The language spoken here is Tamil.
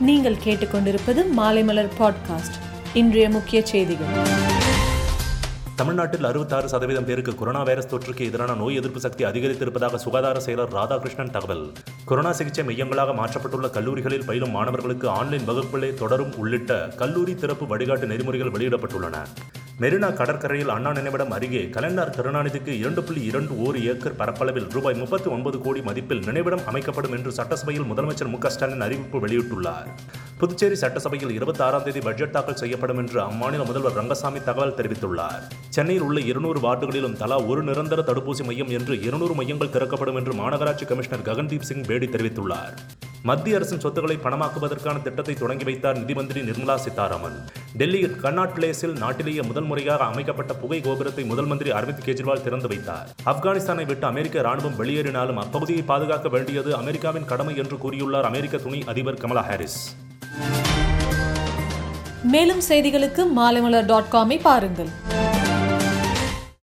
நீங்கள் கேட்டுக்கொண்டிருப்பது மாலைமலர் பாட்காஸ்ட் இன்றைய முக்கிய செய்திகள். தமிழ்நாட்டில் அறுபத்தாறு சதவீதம் பேருக்கு கொரோனா வைரஸ் தொற்றுக்கு எதிரான நோய் எதிர்ப்பு சக்தி அதிகரித்திருப்பதாக சுகாதார செயலர் ராதாகிருஷ்ணன் தகவல். கொரோனா சிகிச்சை மையங்களாக மாற்றப்பட்டுள்ள கல்லூரிகளில் பயிலும் மாணவர்களுக்கு ஆன்லைன் வகுப்புகளே தொடரும் உள்ளிட்ட கல்லூரி திறப்பு வழிகாட்டு நெறிமுறைகள் வெளியிடப்பட்டுள்ளன. மெரினா கடற்கரையில் அண்ணா நினைவிடம் அருகே கலைஞர் கருணாநிதிக்கு இரண்டு புள்ளி இரண்டு ஒரு ஏக்கர் பரப்பளவில் ரூபாய் முப்பத்தி ஒன்பது கோடி மதிப்பில் நினைவிடம் அமைக்கப்படும் என்று சட்டசபையில் முதலமைச்சர் மு ஸ்டாலின் அறிவிப்பு வெளியிட்டுள்ளார். புதுச்சேரி சட்டசபையில் இருபத்தி ஆறாம் தேதி பட்ஜெட் தாக்கல் செய்யப்படும் என்று அம்மாநில முதல்வர் ரங்கசாமி தகவல் தெரிவித்துள்ளார். சென்னையில் உள்ள இருநூறு வார்டுகளிலும் தலா ஒரு நிரந்தர தடுப்பூசி மையம் என்று இருநூறு மையங்கள் திறக்கப்படும் என்று மாநகராட்சி கமிஷனர் ககன்தீப் சிங் பேடி தெரிவித்துள்ளார். மத்திய அரசின் சொத்துக்களை பணமாக்குவதற்கான திட்டத்தை தொடங்கி வைத்தார் நிதி மந்திரி நிர்மலா சீதாராமன். டெல்லியில் கர்நாட் பிளேஸில் நாட்டிலேயே முதல் முறையாக அமைக்கப்பட்ட புகை கோபுரத்தை முதல் மந்திரி அரவிந்த் கெஜ்ரிவால் திறந்து வைத்தார். ஆப்கானிஸ்தானை விட்டு அமெரிக்க ராணுவம் வெளியேறினாலும் அப்பகுதியை பாதுகாக்க வேண்டியது அமெரிக்காவின் கடமை என்று கூறியுள்ளார் அமெரிக்க துணை அதிபர் கமலா ஹாரிஸ். மேலும் செய்திகளுக்கு மாலைமலர் டாட் காமை பாருங்கள்.